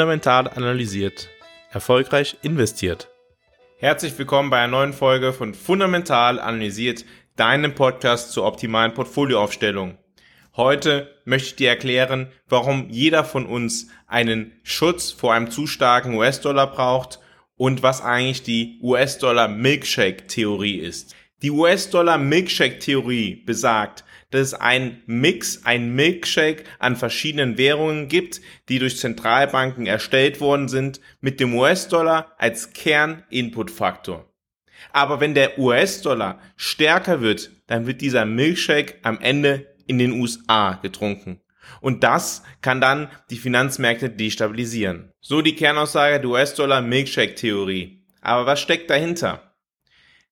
Fundamental analysiert. Erfolgreich investiert. Herzlich willkommen bei einer neuen Folge von Fundamental analysiert, deinem Podcast zur optimalen Portfolioaufstellung. Heute möchte ich dir erklären, warum jeder von uns einen Schutz vor einem zu starken US-Dollar braucht und was eigentlich die US-Dollar-Milkshake-Theorie ist. Die US-Dollar-Milkshake-Theorie besagt, dass es ein Mix, ein Milkshake an verschiedenen Währungen gibt, die durch Zentralbanken erstellt worden sind, mit dem US-Dollar als Kern-Input-Faktor. Aber wenn der US-Dollar stärker wird, dann wird dieser Milkshake am Ende in den USA getrunken. Und das kann dann die Finanzmärkte destabilisieren. So die Kernaussage der US-Dollar-Milkshake-Theorie. Aber was steckt dahinter?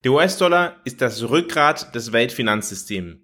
Der US-Dollar ist das Rückgrat des Weltfinanzsystems.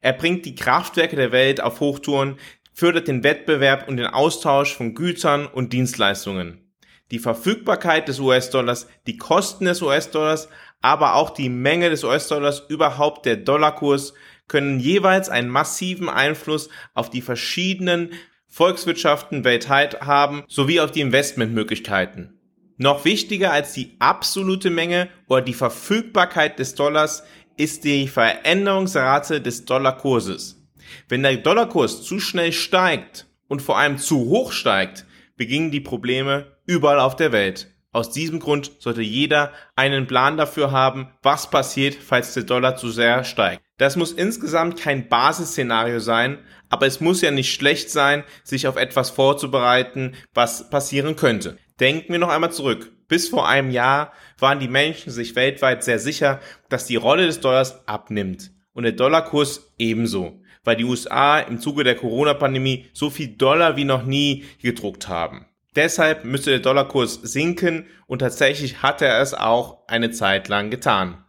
Er bringt die Kraftwerke der Welt auf Hochtouren, fördert den Wettbewerb und den Austausch von Gütern und Dienstleistungen. Die Verfügbarkeit des US-Dollars, die Kosten des US-Dollars, aber auch die Menge des US-Dollars, überhaupt der Dollarkurs, können jeweils einen massiven Einfluss auf die verschiedenen Volkswirtschaften weltweit haben, sowie auf die Investmentmöglichkeiten. Noch wichtiger als die absolute Menge oder die Verfügbarkeit des Dollars ist die Veränderungsrate des Dollarkurses. Wenn der Dollarkurs zu schnell steigt und vor allem zu hoch steigt, beginnen die Probleme überall auf der Welt. Aus diesem Grund sollte jeder einen Plan dafür haben, was passiert, falls der Dollar zu sehr steigt. Das muss insgesamt kein Basisszenario sein, aber es muss ja nicht schlecht sein, sich auf etwas vorzubereiten, was passieren könnte. Denken wir noch einmal zurück. Bis vor einem Jahr waren die Menschen sich weltweit sehr sicher, dass die Rolle des Dollars abnimmt und der Dollarkurs ebenso, weil die USA im Zuge der Corona-Pandemie so viel Dollar wie noch nie gedruckt haben. Deshalb müsste der Dollarkurs sinken und tatsächlich hat er es auch eine Zeit lang getan.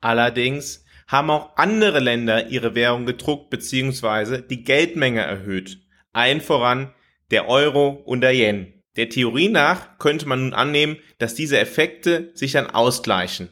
Allerdings haben auch andere Länder ihre Währung gedruckt bzw. die Geldmenge erhöht. Allen voran der Euro und der Yen. Der Theorie nach könnte man nun annehmen, dass diese Effekte sich dann ausgleichen.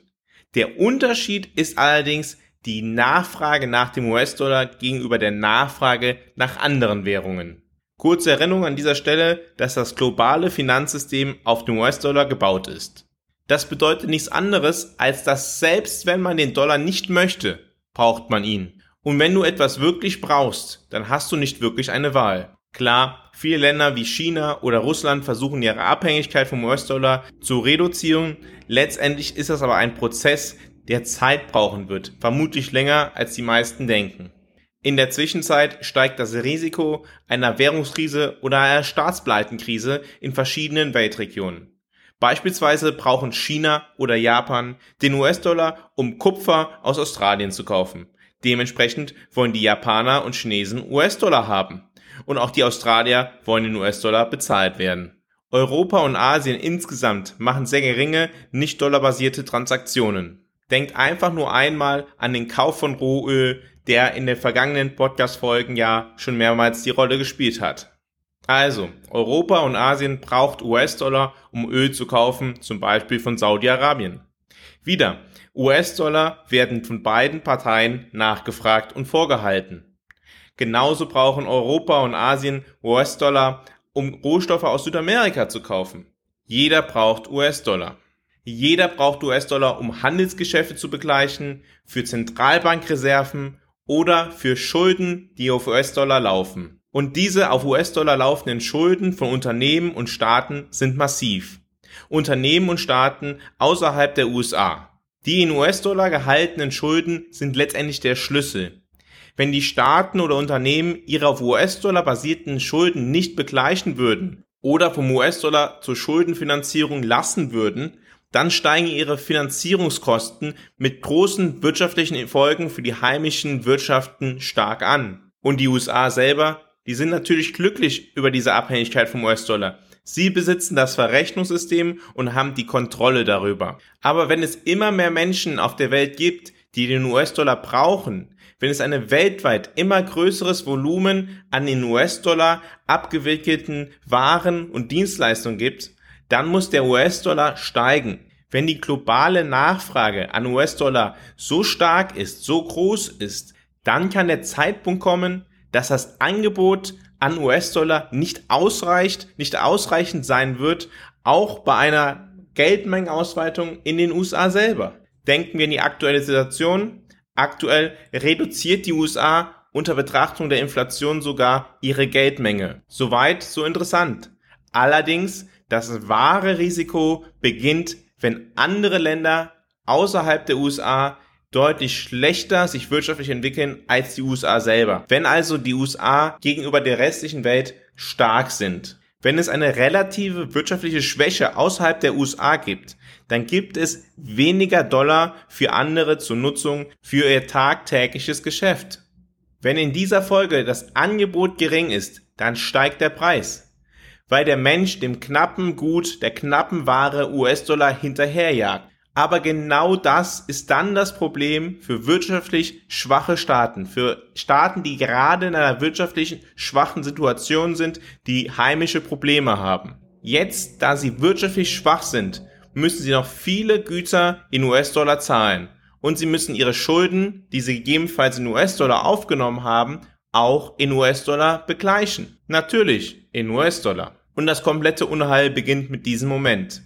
Der Unterschied ist allerdings die Nachfrage nach dem US-Dollar gegenüber der Nachfrage nach anderen Währungen. Kurze Erinnerung an dieser Stelle, dass das globale Finanzsystem auf dem US-Dollar gebaut ist. Das bedeutet nichts anderes, als dass selbst wenn man den Dollar nicht möchte, braucht man ihn. Und wenn du etwas wirklich brauchst, dann hast du nicht wirklich eine Wahl. Klar, viele Länder wie China oder Russland versuchen ihre Abhängigkeit vom US-Dollar zu reduzieren. Letztendlich ist das aber ein Prozess, der Zeit brauchen wird, vermutlich länger als die meisten denken. In der Zwischenzeit steigt das Risiko einer Währungskrise oder einer Staatspleitenkrise in verschiedenen Weltregionen. Beispielsweise brauchen China oder Japan den US-Dollar, um Kupfer aus Australien zu kaufen. Dementsprechend wollen die Japaner und Chinesen US-Dollar haben und auch die Australier wollen in US-Dollar bezahlt werden. Europa und Asien insgesamt machen sehr geringe, nicht dollarbasierte Transaktionen. Denkt einfach nur einmal an den Kauf von Rohöl, der in den vergangenen Podcast-Folgen ja schon mehrmals die Rolle gespielt hat. Also, Europa und Asien braucht US-Dollar, um Öl zu kaufen, zum Beispiel von Saudi-Arabien. Wieder, US-Dollar werden von beiden Parteien nachgefragt und vorgehalten. Genauso brauchen Europa und Asien US-Dollar, um Rohstoffe aus Südamerika zu kaufen. Jeder braucht US-Dollar. Jeder braucht US-Dollar, um Handelsgeschäfte zu begleichen, für Zentralbankreserven oder für Schulden, die auf US-Dollar laufen. Und diese auf US-Dollar laufenden Schulden von Unternehmen und Staaten sind massiv. Unternehmen und Staaten außerhalb der USA. Die in US-Dollar gehaltenen Schulden sind letztendlich der Schlüssel. Wenn die Staaten oder Unternehmen ihre auf US-Dollar basierten Schulden nicht begleichen würden oder vom US-Dollar zur Schuldenfinanzierung lassen würden, dann steigen ihre Finanzierungskosten mit großen wirtschaftlichen Folgen für die heimischen Wirtschaften stark an. Und die USA selber, die sind natürlich glücklich über diese Abhängigkeit vom US-Dollar. Sie besitzen das Verrechnungssystem und haben die Kontrolle darüber. Aber wenn es immer mehr Menschen auf der Welt gibt, die den US-Dollar brauchen, wenn es eine weltweit immer größeres Volumen an den US-Dollar abgewickelten Waren und Dienstleistungen gibt, dann muss der US-Dollar steigen. Wenn die globale Nachfrage an US-Dollar so stark ist, so groß ist, dann kann der Zeitpunkt kommen, dass das Angebot an US-Dollar nicht ausreicht, nicht ausreichend sein wird, auch bei einer Geldmengenausweitung in den USA selber. Denken wir in die aktuelle Situation. Aktuell reduziert die USA unter Betrachtung der Inflation sogar ihre Geldmenge. Soweit, so interessant. Allerdings, das wahre Risiko beginnt, wenn andere Länder außerhalb der USA deutlich schlechter sich wirtschaftlich entwickeln als die USA selber. Wenn also die USA gegenüber der restlichen Welt stark sind. Wenn es eine relative wirtschaftliche Schwäche außerhalb der USA gibt, dann gibt es weniger Dollar für andere zur Nutzung für ihr tagtägliches Geschäft. Wenn in dieser Folge das Angebot gering ist, dann steigt der Preis, weil der Mensch dem knappen Gut, der knappen Ware US-Dollar hinterherjagt. Aber genau das ist dann das Problem für wirtschaftlich schwache Staaten, für Staaten, die gerade in einer wirtschaftlichen schwachen Situation sind, die heimische Probleme haben. Jetzt, da sie wirtschaftlich schwach sind, müssen sie noch viele Güter in US-Dollar zahlen. Und sie müssen ihre Schulden, die sie gegebenenfalls in US-Dollar aufgenommen haben, auch in US-Dollar begleichen. Natürlich in US-Dollar. Und das komplette Unheil beginnt mit diesem Moment.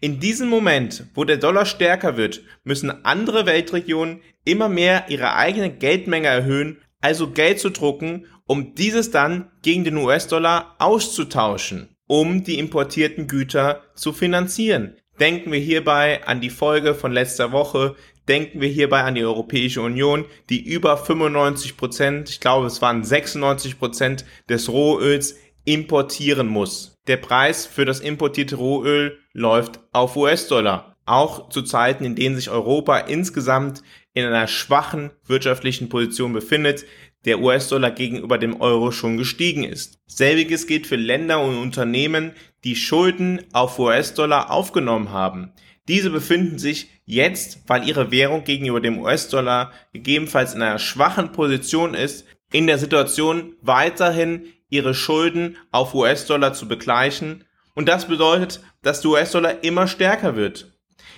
In diesem Moment, wo der Dollar stärker wird, müssen andere Weltregionen immer mehr ihre eigene Geldmenge erhöhen, also Geld zu drucken, um dieses dann gegen den US-Dollar auszutauschen, um die importierten Güter zu finanzieren. Denken wir hierbei an die Folge von letzter Woche, denken wir hierbei an die Europäische Union, die über 95 Prozent, ich glaube es waren 96 Prozent des Rohöls importieren muss. Der Preis für das importierte Rohöl läuft auf US-Dollar. Auch zu Zeiten, in denen sich Europa insgesamt in einer schwachen wirtschaftlichen Position befindet, der US-Dollar gegenüber dem Euro schon gestiegen ist. Selbiges gilt für Länder und Unternehmen, die Schulden auf US-Dollar aufgenommen haben. Diese befinden sich jetzt, weil ihre Währung gegenüber dem US-Dollar gegebenenfalls in einer schwachen Position ist, in der Situation weiterhin ihre Schulden auf US-Dollar zu begleichen. Und das bedeutet, dass der US-Dollar immer stärker wird.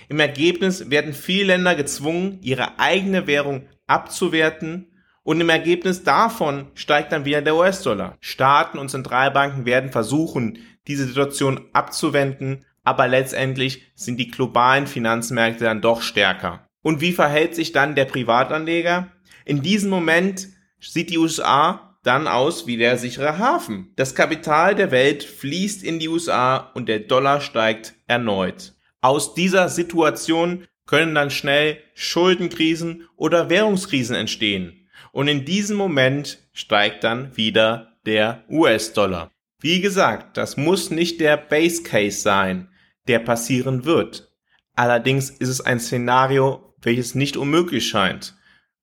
Im Ergebnis werden viele Länder gezwungen, ihre eigene Währung abzuwerten und im Ergebnis davon steigt dann wieder der US-Dollar. Staaten und Zentralbanken werden versuchen, diese Situation abzuwenden, aber letztendlich sind die globalen Finanzmärkte dann doch stärker. Und wie verhält sich dann der Privatanleger? In diesem Moment sieht die USA dann aus wie der sichere Hafen. Das Kapital der Welt fließt in die USA und der Dollar steigt erneut. Aus dieser Situation können dann schnell Schuldenkrisen oder Währungskrisen entstehen. Und in diesem Moment steigt dann wieder der US-Dollar. Wie gesagt, das muss nicht der Base Case sein der passieren wird. Allerdings ist es ein Szenario, welches nicht unmöglich scheint.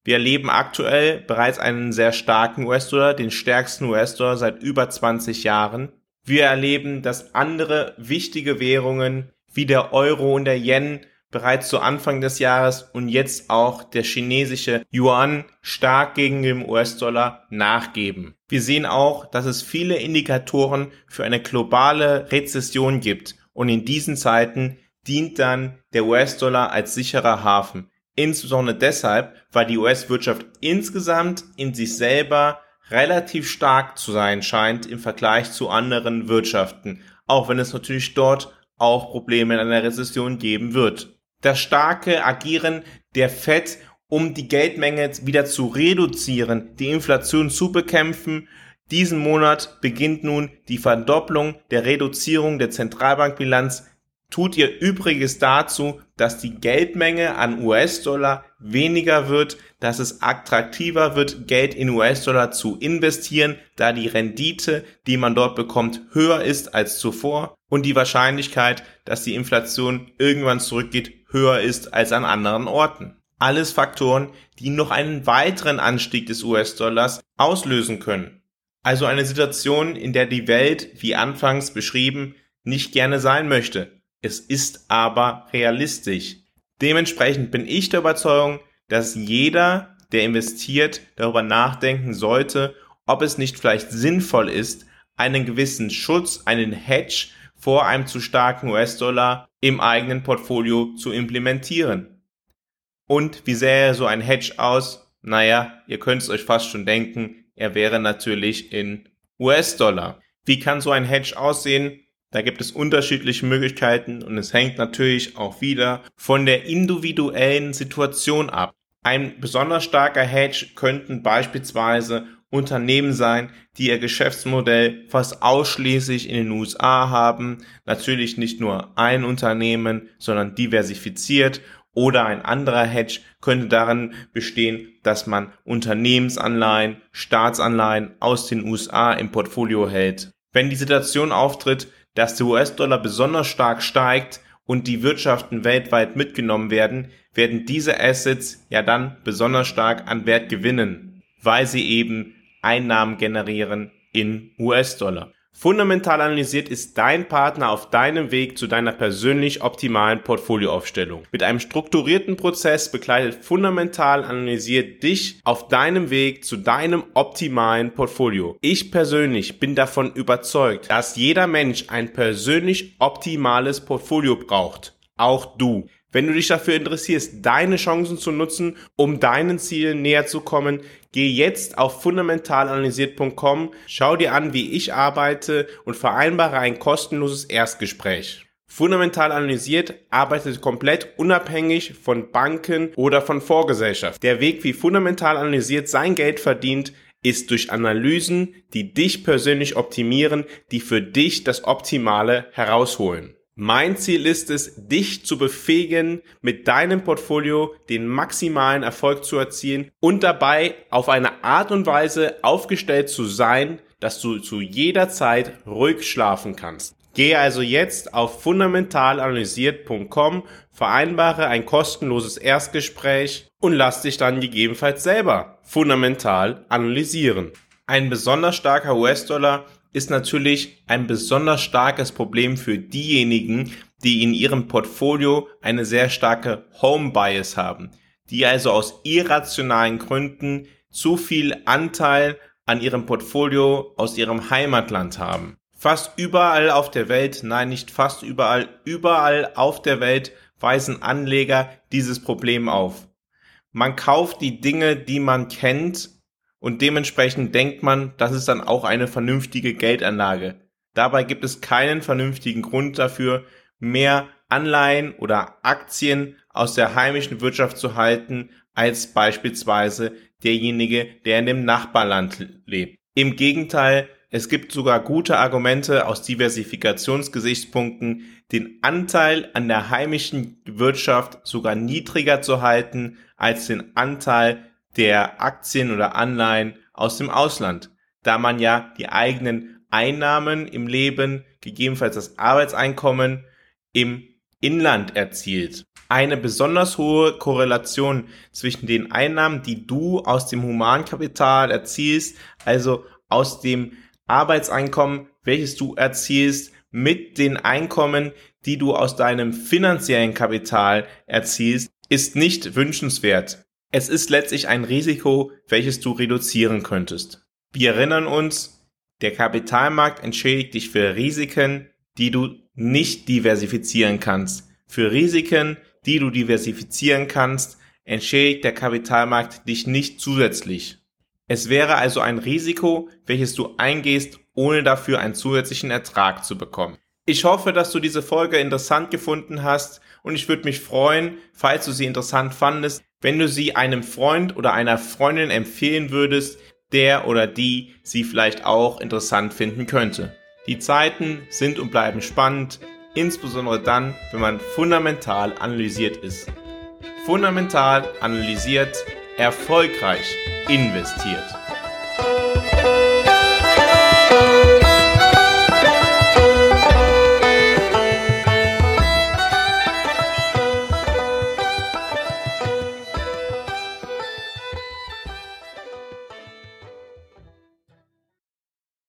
Wir erleben aktuell bereits einen sehr starken US-Dollar, den stärksten US-Dollar seit über 20 Jahren. Wir erleben, dass andere wichtige Währungen wie der Euro und der Yen bereits zu Anfang des Jahres und jetzt auch der chinesische Yuan stark gegen den US-Dollar nachgeben. Wir sehen auch, dass es viele Indikatoren für eine globale Rezession gibt und in diesen Zeiten dient dann der US-Dollar als sicherer Hafen. Insbesondere deshalb, weil die US-Wirtschaft insgesamt in sich selber relativ stark zu sein scheint im Vergleich zu anderen Wirtschaften, auch wenn es natürlich dort auch Probleme in einer Rezession geben wird. Das starke Agieren der Fed, um die Geldmenge wieder zu reduzieren, die Inflation zu bekämpfen, diesen Monat beginnt nun die Verdopplung der Reduzierung der Zentralbankbilanz. Tut ihr Übriges dazu, dass die Geldmenge an US-Dollar weniger wird, dass es attraktiver wird, Geld in US-Dollar zu investieren, da die Rendite, die man dort bekommt, höher ist als zuvor und die Wahrscheinlichkeit, dass die Inflation irgendwann zurückgeht, höher ist als an anderen Orten. Alles Faktoren, die noch einen weiteren Anstieg des US-Dollars auslösen können. Also eine Situation, in der die Welt, wie anfangs beschrieben, nicht gerne sein möchte. Es ist aber realistisch. Dementsprechend bin ich der Überzeugung, dass jeder, der investiert, darüber nachdenken sollte, ob es nicht vielleicht sinnvoll ist, einen gewissen Schutz, einen Hedge vor einem zu starken US-Dollar im eigenen Portfolio zu implementieren. Und wie sähe so ein Hedge aus? Naja, ihr könnt es euch fast schon denken, er wäre natürlich in US-Dollar. Wie kann so ein Hedge aussehen? Da gibt es unterschiedliche Möglichkeiten und es hängt natürlich auch wieder von der individuellen Situation ab. Ein besonders starker Hedge könnten beispielsweise Unternehmen sein, die ihr Geschäftsmodell fast ausschließlich in den USA haben. Natürlich nicht nur ein Unternehmen, sondern diversifiziert. Oder ein anderer Hedge könnte darin bestehen, dass man Unternehmensanleihen, Staatsanleihen aus den USA im Portfolio hält. Wenn die Situation auftritt, dass der US-Dollar besonders stark steigt und die Wirtschaften weltweit mitgenommen werden, werden diese Assets ja dann besonders stark an Wert gewinnen, weil sie eben Einnahmen generieren in US-Dollar. Fundamental analysiert ist dein Partner auf deinem Weg zu deiner persönlich optimalen Portfolioaufstellung. Mit einem strukturierten Prozess begleitet Fundamental analysiert dich auf deinem Weg zu deinem optimalen Portfolio. Ich persönlich bin davon überzeugt, dass jeder Mensch ein persönlich optimales Portfolio braucht. Auch du. Wenn du dich dafür interessierst, deine Chancen zu nutzen, um deinen Zielen näher zu kommen, geh jetzt auf fundamentalanalysiert.com, schau dir an, wie ich arbeite und vereinbare ein kostenloses Erstgespräch. Fundamental analysiert arbeitet komplett unabhängig von Banken oder von Vorgesellschaft. Der Weg, wie fundamental analysiert sein Geld verdient, ist durch Analysen, die dich persönlich optimieren, die für dich das Optimale herausholen. Mein Ziel ist es, dich zu befähigen, mit deinem Portfolio den maximalen Erfolg zu erzielen und dabei auf eine Art und Weise aufgestellt zu sein, dass du zu jeder Zeit ruhig schlafen kannst. Gehe also jetzt auf fundamentalanalysiert.com, vereinbare ein kostenloses Erstgespräch und lass dich dann gegebenenfalls selber fundamental analysieren. Ein besonders starker US-Dollar ist natürlich ein besonders starkes Problem für diejenigen, die in ihrem Portfolio eine sehr starke Home Bias haben, die also aus irrationalen Gründen zu viel Anteil an ihrem Portfolio aus ihrem Heimatland haben. Fast überall auf der Welt, nein, nicht fast überall, überall auf der Welt weisen Anleger dieses Problem auf. Man kauft die Dinge, die man kennt und dementsprechend denkt man, das ist dann auch eine vernünftige Geldanlage. Dabei gibt es keinen vernünftigen Grund dafür, mehr Anleihen oder Aktien aus der heimischen Wirtschaft zu halten, als beispielsweise derjenige, der in dem Nachbarland lebt. Im Gegenteil, es gibt sogar gute Argumente aus Diversifikationsgesichtspunkten, den Anteil an der heimischen Wirtschaft sogar niedriger zu halten als den Anteil der Aktien oder Anleihen aus dem Ausland, da man ja die eigenen Einnahmen im Leben, gegebenenfalls das Arbeitseinkommen im Inland erzielt. Eine besonders hohe Korrelation zwischen den Einnahmen, die du aus dem Humankapital erzielst, also aus dem Arbeitseinkommen, welches du erzielst, mit den Einkommen, die du aus deinem finanziellen Kapital erzielst, ist nicht wünschenswert. Es ist letztlich ein Risiko, welches du reduzieren könntest. Wir erinnern uns, der Kapitalmarkt entschädigt dich für Risiken, die du nicht diversifizieren kannst. Für Risiken, die du diversifizieren kannst, entschädigt der Kapitalmarkt dich nicht zusätzlich. Es wäre also ein Risiko, welches du eingehst, ohne dafür einen zusätzlichen Ertrag zu bekommen. Ich hoffe, dass du diese Folge interessant gefunden hast und ich würde mich freuen, falls du sie interessant fandest, wenn du sie einem Freund oder einer Freundin empfehlen würdest, der oder die sie vielleicht auch interessant finden könnte. Die Zeiten sind und bleiben spannend, insbesondere dann, wenn man fundamental analysiert ist. Fundamental analysiert, erfolgreich investiert.